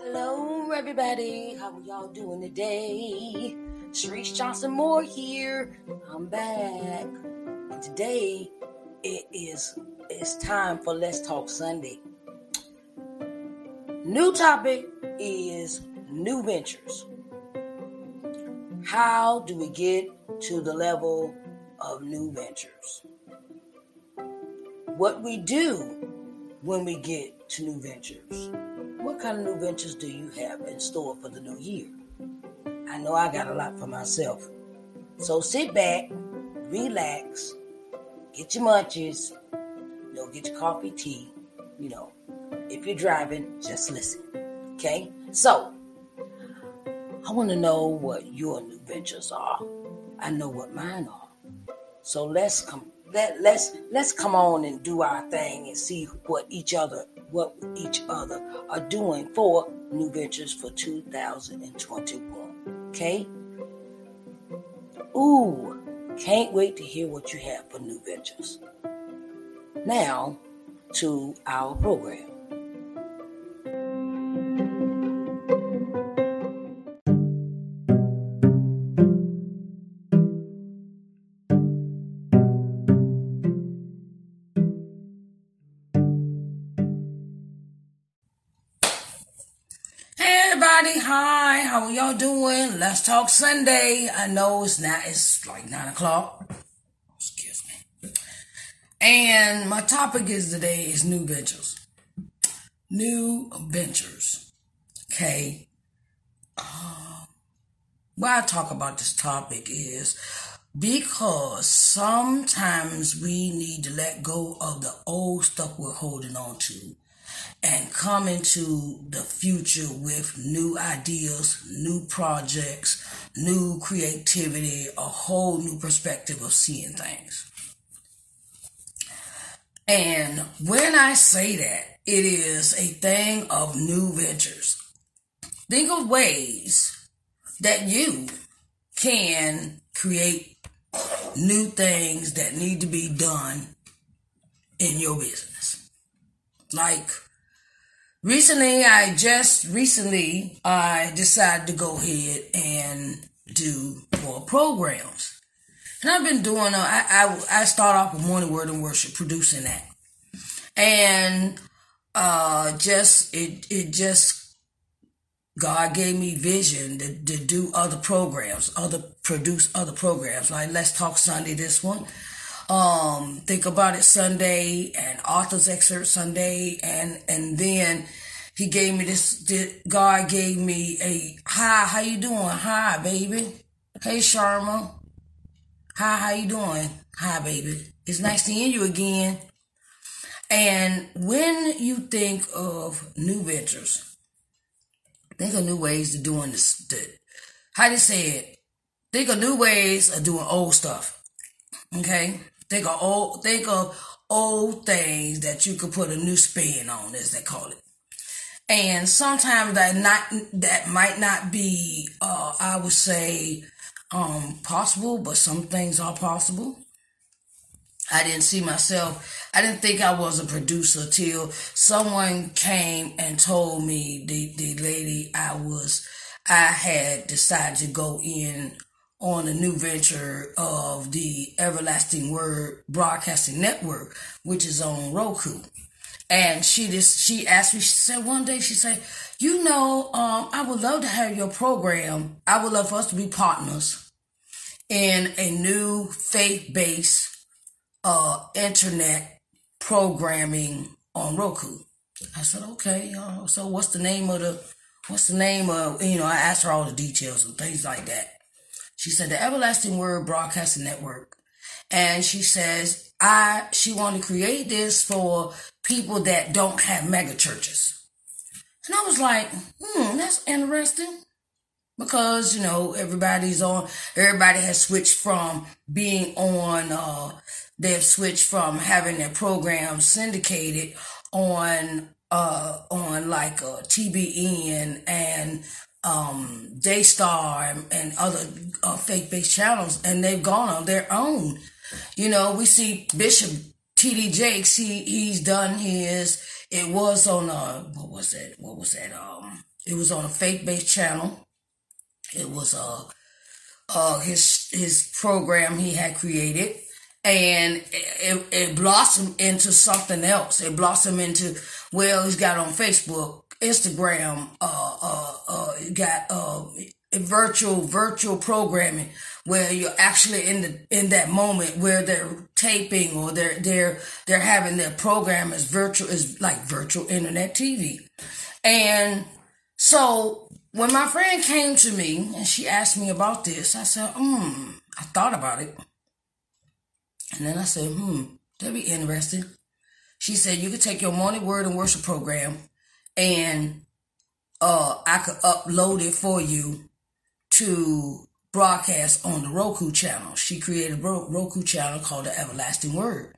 Hello, everybody. How are y'all doing today? Sharice Johnson Moore here. I'm back. And today it is it's time for Let's Talk Sunday. New topic is new ventures. How do we get to the level of new ventures? What we do when we get to new ventures. What kind of new ventures do you have in store for the new year? I know I got a lot for myself. So sit back, relax, get your munchies, you know, get your coffee, tea, you know. If you're driving, just listen. Okay? So, I want to know what your new ventures are. I know what mine are. So let's come let let's let's come on and do our thing and see what each other what each other are doing for new ventures for 2021. Okay? Ooh, can't wait to hear what you have for new ventures. Now to our program. Everybody. Hi, how are y'all doing? Let's talk Sunday. I know it's not, it's like nine o'clock. Excuse me. And my topic is today is new ventures. New ventures. Okay. Uh, why I talk about this topic is because sometimes we need to let go of the old stuff we're holding on to and come into the future with new ideas, new projects, new creativity, a whole new perspective of seeing things. And when I say that, it is a thing of new ventures. Think of ways that you can create new things that need to be done in your business. Like recently I just recently I decided to go ahead and do more programs. And I've been doing, uh, I, I, I start off with Morning Word and Worship, producing that. And, uh, just, it, it just, God gave me vision to, to do other programs, other, produce other programs. Like Let's Talk Sunday, this one um, Think About It Sunday and Author's Excerpt Sunday. And, and then he gave me this, God gave me a, hi, how you doing? Hi, baby. Hey, Sharma. Hi, how you doing? Hi, baby. It's nice seeing you again. And when you think of new ventures, think of new ways of doing this. how do you say it? Think of new ways of doing old stuff. Okay? Think of old, think of old things that you could put a new spin on, as they call it. And sometimes that not that might not be, uh, I would say, um, possible, but some things are possible. I didn't see myself. I didn't think I was a producer till someone came and told me the the lady I was. I had decided to go in on a new venture of the Everlasting Word Broadcasting Network, which is on Roku. And she just she asked me, she said one day, she said, you know, um, I would love to have your program. I would love for us to be partners in a new faith-based uh, internet programming on Roku. I said, okay. Uh, so what's the name of the what's the name of you know, I asked her all the details and things like that. She said the Everlasting Word Broadcasting Network. And she says, I, she wanted to create this for people that don't have mega churches. And I was like, hmm, that's interesting. Because, you know, everybody's on, everybody has switched from being on, uh, they've switched from having their program syndicated on, uh, on like, uh, TBN and um, Daystar and, and other uh, faith based channels, and they've gone on their own. You know, we see Bishop TD Jakes, he he's done his. It was on a what was that? What was that? Um, it was on a faith based channel. It was uh, uh his his program he had created, and it, it blossomed into something else. It blossomed into well, he's got on Facebook, Instagram, uh, uh, uh, got uh, virtual virtual programming where you're actually in the in that moment where they're taping or they're they're they're having their program as virtual is like virtual internet TV. And so when my friend came to me and she asked me about this, I said, hmm, I thought about it. And then I said, hmm, that'd be interesting. She said you could take your morning word and worship program and uh I could upload it for you to broadcast on the Roku channel. She created a Roku channel called the Everlasting Word.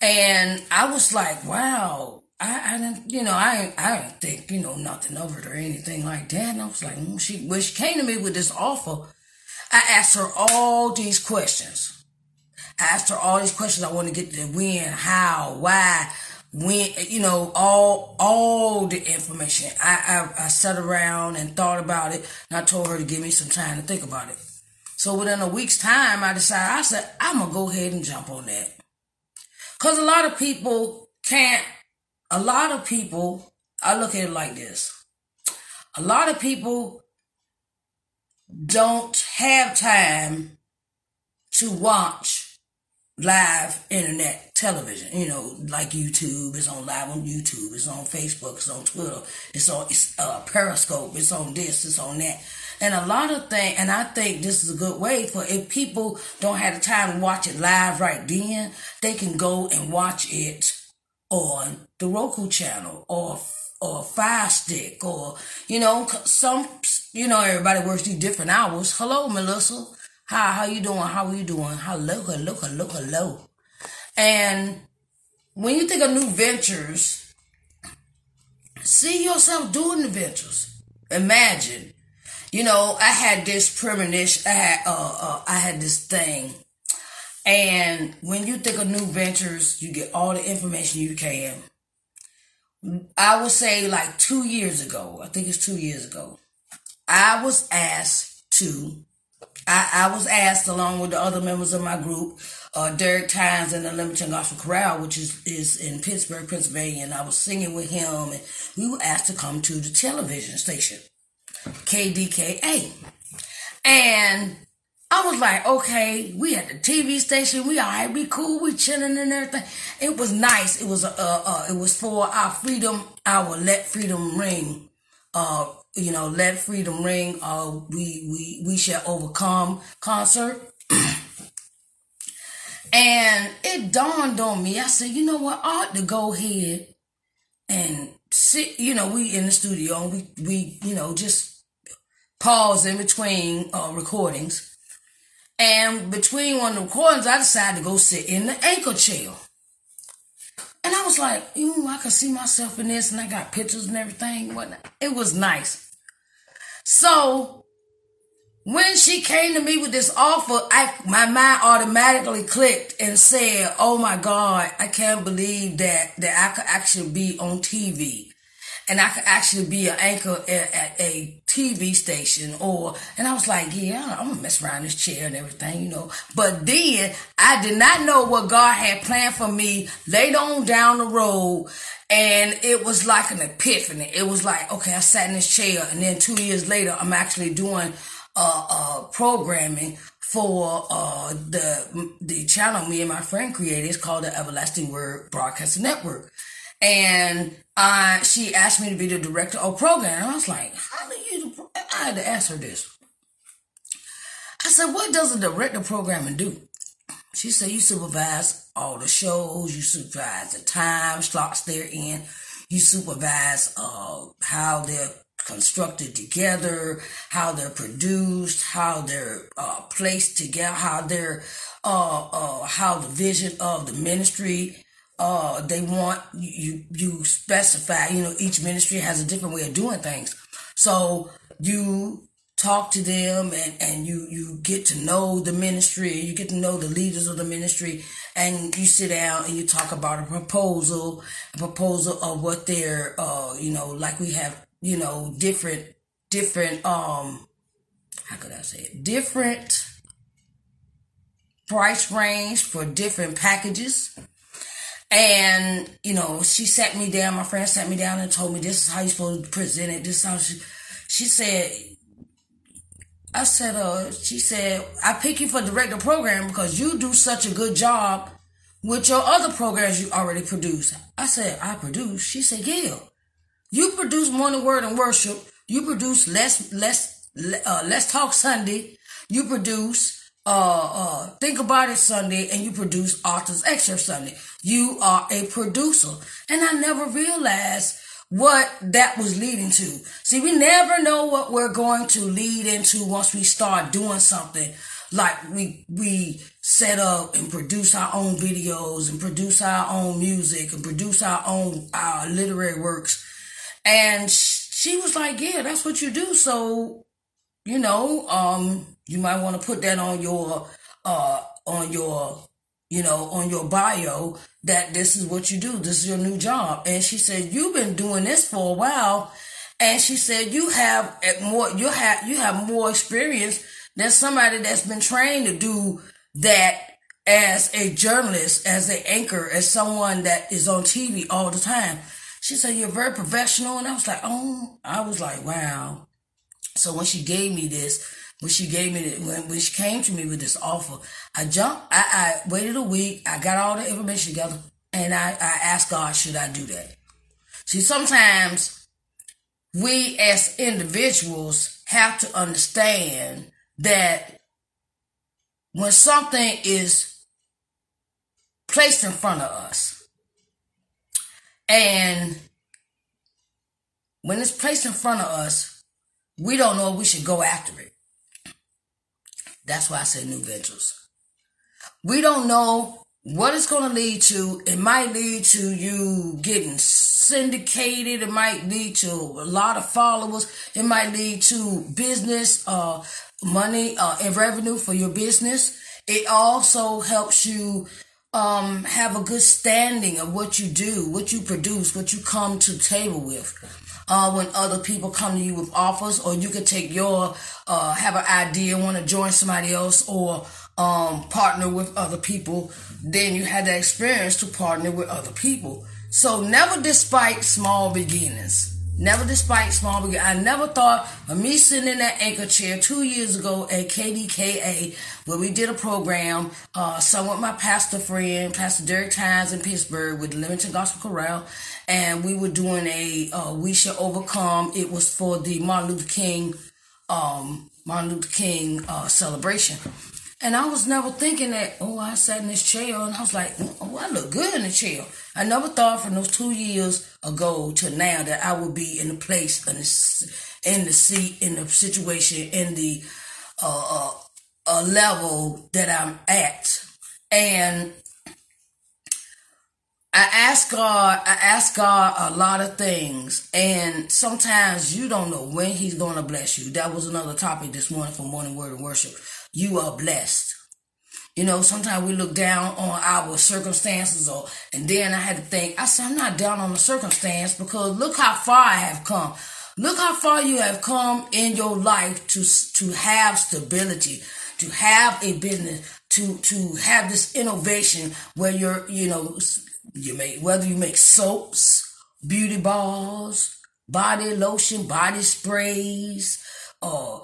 And I was like, wow, I, I didn't, you know, I, I didn't think, you know, nothing of it or anything like that. And I was like, mm, she, when she came to me with this offer, I asked her all these questions. I asked her all these questions. I want to get the when, how, why, when you know all all the information. I, I i sat around and thought about it and i told her to give me some time to think about it. So within a week's time i decided i said i'm gonna go ahead and jump on that. Because a lot of people can't a lot of people i look at it like this. A lot of people don't have time to watch live internet television, you know, like YouTube, it's on live on YouTube, it's on Facebook, it's on Twitter, it's on it's, uh, Periscope, it's on this, it's on that. And a lot of things, and I think this is a good way for if people don't have the time to watch it live right then, they can go and watch it on the Roku channel or or Fire Stick or you know some you know everybody works these different hours. Hello, Melissa. Hi, how you doing? How are you doing? Hello, hello, hello, hello. And when you think of new ventures, see yourself doing the ventures. Imagine, you know, I had this premonition. I had, uh, uh, I had this thing. And when you think of new ventures, you get all the information you can. I would say like two years ago, I think it's two years ago, I was asked to I, I was asked along with the other members of my group, uh, Derek Tynes and the Limited Gospel Chorale, which is, is in Pittsburgh, Pennsylvania, and I was singing with him, and we were asked to come to the television station, KDKA. And I was like, okay, we at the TV station, we all right, we cool, we chilling and everything. It was nice. It was uh, uh it was for our freedom, our Let Freedom Ring uh you know, Let Freedom Ring, uh, we, we, we shall overcome concert. and it dawned on me, I said, you know what, I ought to go ahead and sit, you know, we in the studio and we, we, you know, just pause in between uh, recordings. And between one of the recordings, I decided to go sit in the anchor chair. And I was like, ooh, I could see myself in this, and I got pictures and everything. Whatnot. It was nice. So when she came to me with this offer, I my mind automatically clicked and said, "Oh my God, I can't believe that that I could actually be on TV." And I could actually be an anchor at, at, a TV station or, and I was like, yeah, I'm gonna mess around this chair and everything, you know. But then I did not know what God had planned for me later on down the road. And it was like an epiphany. It was like, okay, I sat in this chair and then two years later, I'm actually doing, uh, uh, programming for uh, the the channel me and my friend created. It's called the Everlasting Word Broadcasting Network. And uh, she asked me to be the director of program. I was like, how do you, I had to ask her this. I said, what does a director programming do? She said, you supervise all the shows, you supervise the time slots they're in, you supervise uh, how they're constructed together, how they're produced, how they're uh, placed together, how they're, uh, uh, how the vision of the ministry uh, they want you you specify. You know, each ministry has a different way of doing things, so you talk to them and, and you, you get to know the ministry, you get to know the leaders of the ministry, and you sit down and you talk about a proposal, a proposal of what they're, uh, you know, like we have, you know, different, different, um, how could I say it? Different price range for different packages. And, you know, she sat me down, my friend sat me down and told me this is how you're supposed to present it. This is how she, she said, I said, uh, she said, I pick you for director program because you do such a good job with your other programs you already produce. I said, I produce. She said, yeah. You produce morning word and worship. You produce less, less, uh, talk Sunday. You produce uh, uh, Think About It Sunday and you produce Authors Excerpt Sunday. You are a producer. And I never realized what that was leading to. See, we never know what we're going to lead into once we start doing something. Like we, we set up and produce our own videos and produce our own music and produce our own, our literary works. And she was like, yeah, that's what you do. So, you know, um, you might want to put that on your uh on your you know on your bio that this is what you do this is your new job. And she said you've been doing this for a while. And she said you have more you have you have more experience than somebody that's been trained to do that as a journalist as an anchor as someone that is on tv all the time. She said you're very professional. And i was like oh i was like wow. So when she gave me this when she gave me the, when, when she came to me with this offer, I jumped, I, I waited a week, I got all the information together, and I, I asked God, should I do that? See, sometimes we as individuals have to understand that when something is placed in front of us, and when it's placed in front of us, we don't know if we should go after it. That's why I say new ventures. We don't know what it's going to lead to. It might lead to you getting syndicated. It might lead to a lot of followers. It might lead to business, uh, money, uh, and revenue for your business. It also helps you um, have a good standing of what you do, what you produce, what you come to table with uh, when other people come to you with offers, or you could take your uh, have an idea, want to join somebody else, or um, partner with other people. Then you had that experience to partner with other people. So never despite small beginnings. Never despite small beginnings. I never thought of me sitting in that anchor chair two years ago at KDKA where we did a program, uh, some with my pastor friend, Pastor Derek Tynes in Pittsburgh with the Limited Gospel Chorale and we were doing a uh, "We Shall Overcome." It was for the Martin Luther King, um, Martin Luther King uh, celebration, and I was never thinking that. Oh, I sat in this chair and I was like, "Oh, I look good in the chair." I never thought from those two years ago to now that I would be in the place in the, in the seat in the situation in the uh, uh, level that I'm at, and I ask God, I ask God a lot of things, and sometimes you don't know when He's going to bless you. That was another topic this morning for Morning Word and Worship. You are blessed. You know, sometimes we look down on our circumstances, or and then I had to think. I said, I'm not down on the circumstance because look how far I have come. Look how far you have come in your life to to have stability, to have a business, to to have this innovation where you're, you know you make whether you make soaps, beauty balls, body lotion, body sprays, uh,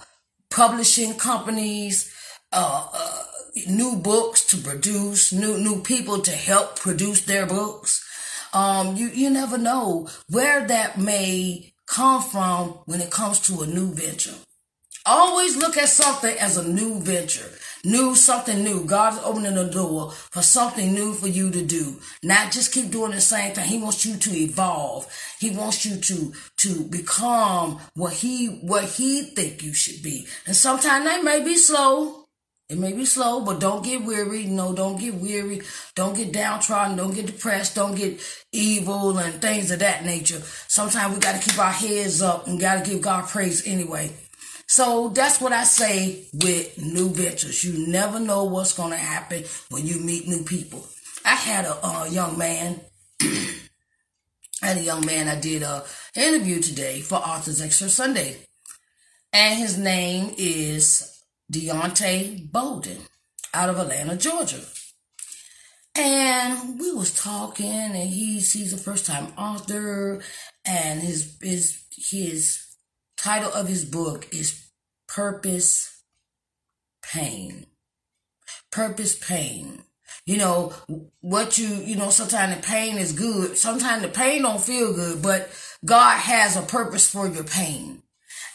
publishing companies, uh, uh, new books to produce, new new people to help produce their books. Um, you you never know where that may come from when it comes to a new venture. Always look at something as a new venture. New, something new. God is opening the door for something new for you to do. Not just keep doing the same thing. He wants you to evolve. He wants you to, to become what he, what he think you should be. And sometimes that may be slow. It may be slow, but don't get weary. No, don't get weary. Don't get downtrodden. Don't get depressed. Don't get evil and things of that nature. Sometimes we got to keep our heads up and got to give God praise anyway. So that's what I say with new ventures. You never know what's going to happen when you meet new people. I had a, a young man. I had a young man I did a interview today for Authors Excerpt Sunday. And his name is Deontay Bolden out of Atlanta, Georgia. And we was talking and he's he's a first time author and his his his title of his book is Purpose Pain. Purpose Pain. You know, what you, you know, sometimes the pain is good. Sometimes the pain don't feel good, but God has a purpose for your pain.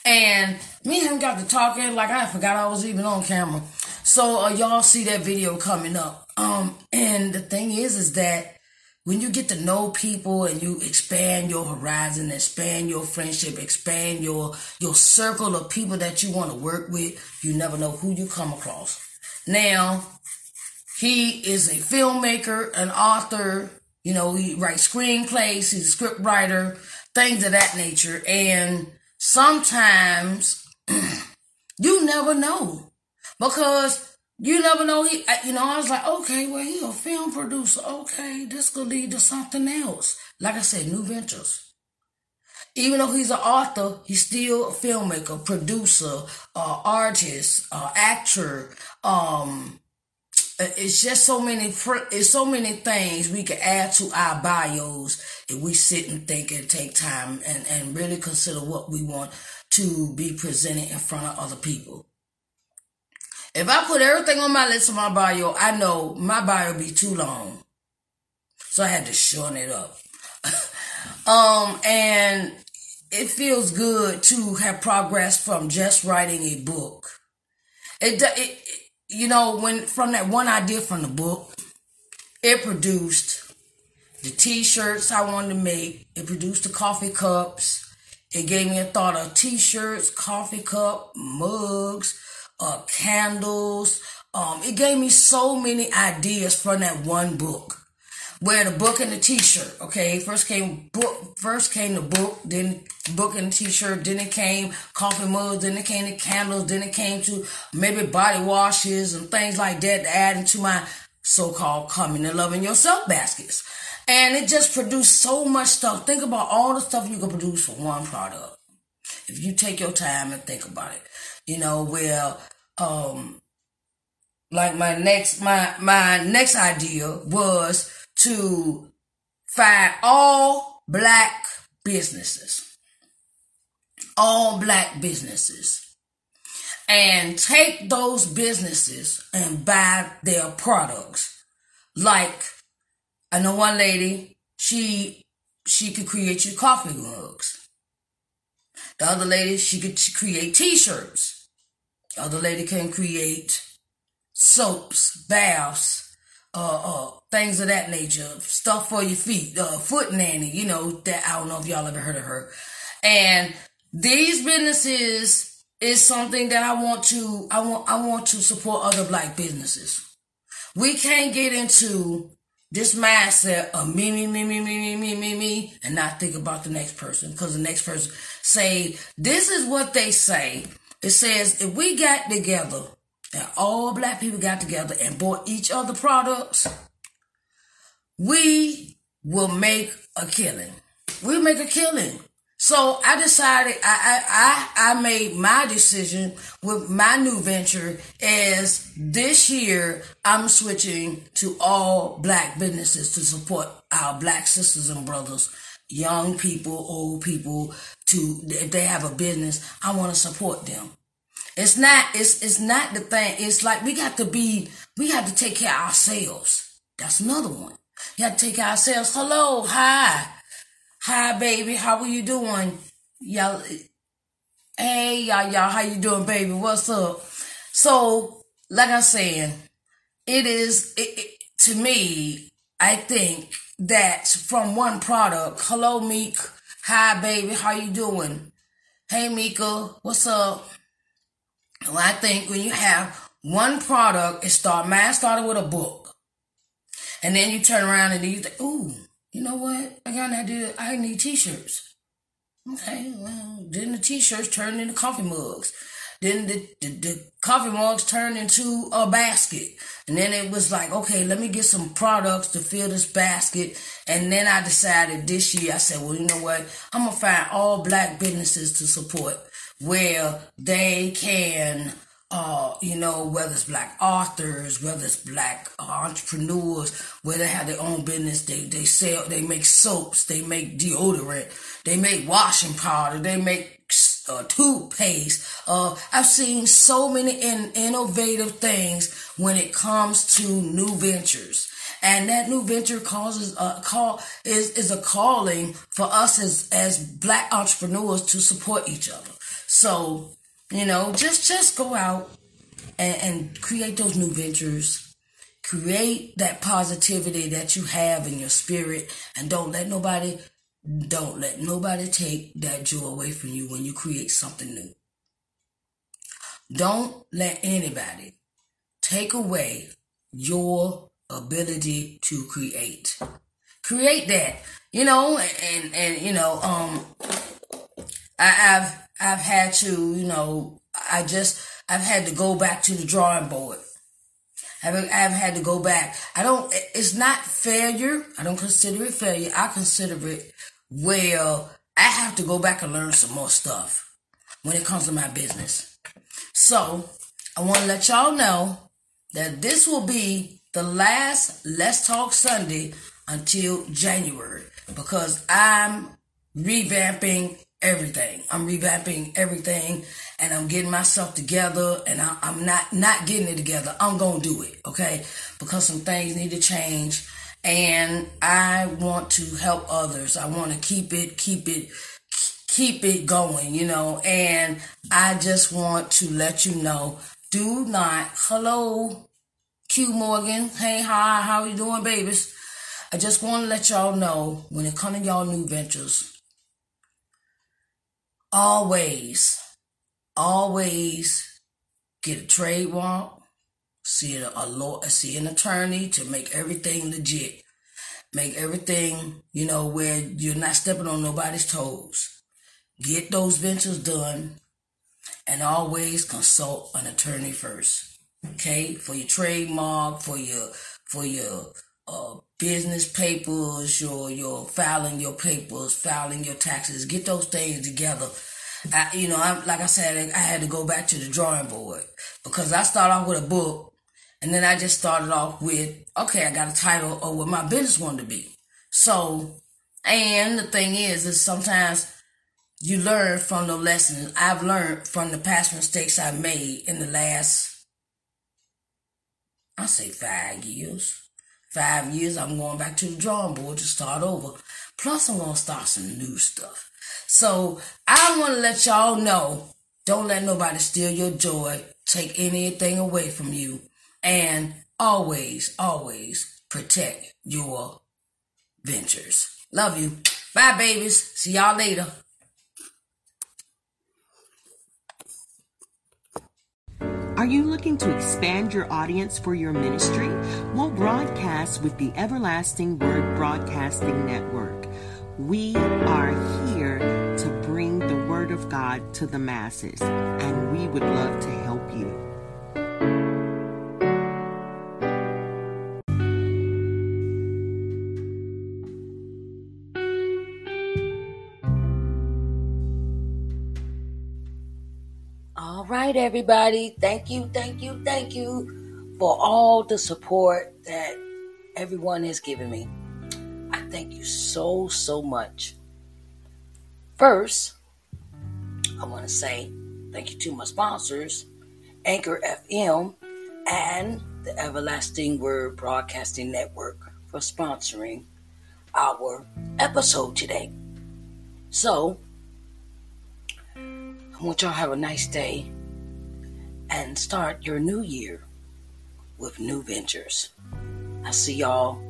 And me and him got to talking like I forgot I was even on camera. So uh, y'all see that video coming up. Um, and the thing is, is that when you get to know people and you expand your horizon, expand your friendship, expand your your circle of people that you want to work with, you never know who you come across. Now, he is a filmmaker, an author. You know, he writes screenplays. He's a script writer, things of that nature. And sometimes you never know because you never know. He, you know, I was like, okay, well, he's a film producer. Okay, this could lead to something else. Like I said, new ventures. Even though he's an author, he's still a filmmaker, producer, uh, artist, uh, actor, um, it's just so many it's so many things we can add to our bios if we sit and think and take time and, and really consider what we want to be presented in front of other people. If I put everything on my list of my bio, I know my bio be too long. So I had to shorten it up. um, and it feels good to have progressed from just writing a book. It, it, you know, when from that one idea from the book, it produced the t-shirts I wanted to make. It produced the coffee cups. It gave me a thought of t-shirts, coffee cup, mugs, uh, candles. Um, it gave me so many ideas from that one book where the book and the t-shirt, okay? First came book, first came the book, then book and t-shirt, then it came coffee mugs, then it came the candles, then it came to maybe body washes and things like that to add into my so-called coming and loving yourself baskets. And it just produced so much stuff. Think about all the stuff you can produce for one product. If you take your time and think about it. You know, well, um like my next my my next idea was to find all black businesses, all black businesses, and take those businesses and buy their products. Like, I know one lady, she, she could create you coffee mugs. The other lady, she could create t-shirts. The other lady can create soaps, baths, uh, uh, things of that nature, stuff for your feet, uh, foot nanny, you know, that I don't know if y'all ever heard of her. And these businesses is something that I want to, I want, I want to support other black businesses. We can't get into this mindset of me, me, me, me, me, me, me, me, me, and not think about the next person because the next person say, this is what they say. It says, if we got together and all black people got together and bought each other products, we will make a killing. We'll make a killing. So I decided, I, I, I, made my decision with my new venture as this year I'm switching to all black businesses to support our black sisters and brothers, young people, old people, to, if they have a business, I want to support them. It's not, it's, it's not the thing. It's like we got to be, we got to take care of ourselves. That's another one. You have to take ourselves. Hello, hi, hi, baby. How are you doing? Y'all, hey, y'all, y'all. How you doing, baby? What's up? So, like I said, it is it, it, to me. I think that from one product. Hello, Meek. Hi, baby. How you doing? Hey, Mika. What's up? Well, I think when you have one product, it start. Mine started with a book. And then you turn around and you think, ooh, you know what? I got an idea. I need t-shirts. Okay, well, then the t-shirts turn into coffee mugs. Then the, the, the coffee mugs turned into a basket. And then it was like, okay, let me get some products to fill this basket. And then I decided this year, I said, well, you know what? I'm going to find all black businesses to support where they can uh, you know, whether it's black authors, whether it's black uh, entrepreneurs, where they have their own business, they, they sell, they make soaps, they make deodorant, they make washing powder, they make uh, toothpaste. Uh, I've seen so many in, innovative things when it comes to new ventures. And that new venture causes a call is, is a calling for us as, as black entrepreneurs to support each other. So, you know, just just go out and, and create those new ventures. Create that positivity that you have in your spirit and don't let nobody don't let nobody take that joy away from you when you create something new. Don't let anybody take away your ability to create. Create that, you know, and and you know, um, I, have I've had to, you know, I just, I've had to go back to the drawing board. I've, I've had to go back. I don't, it's not failure. I don't consider it failure. I consider it, well, I have to go back and learn some more stuff when it comes to my business. So I want to let y'all know that this will be the last Let's Talk Sunday until January because I'm revamping everything. I'm revamping everything and I'm getting myself together and I, am not, not getting it together. I'm going to do it. Okay. Because some things need to change and I want to help others. I want to keep it, keep it, keep it going, you know, and I just want to let you know, do not, hello, Q Morgan. Hey, hi, how you doing, babies? I just want to let y'all know when it comes to y'all new ventures, always, always get a trademark, see a, a law, see an attorney to make everything legit. Make everything, you know, where you're not stepping on nobody's toes. Get those ventures done and always consult an attorney first. Okay? For your trademark, for your, for your, uh, business papers, your your filing your papers, filing your taxes, get those things together. I, you know, I, like I said, I had to go back to the drawing board because I started off with a book, and then I just started off with, okay, I got a title of what my business wanted to be. So, and the thing is, is sometimes you learn from the lessons I've learned from the past mistakes I made in the last, I say five years five years, I'm going back to the drawing board to start over. Plus, I'm going to start some new stuff. So, I want to let y'all know don't let nobody steal your joy, take anything away from you, and always, always protect your ventures. Love you. Bye, babies. See y'all later. Are you looking to expand your audience for your ministry? We'll broadcast with the Everlasting Word Broadcasting Network. We are here to bring the Word of God to the masses, and we would love to help you. right, everybody. Thank you, thank you, thank you for all the support that everyone has given me. I thank you so, so much. First, I want to say thank you to my sponsors, Anchor FM and the Everlasting Word Broadcasting Network, for sponsoring our episode today. So, I want y'all have a nice day and start your new year with new ventures. I'll see y'all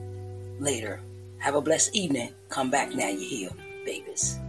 later. Have a blessed evening. Come back now, you hear, babies.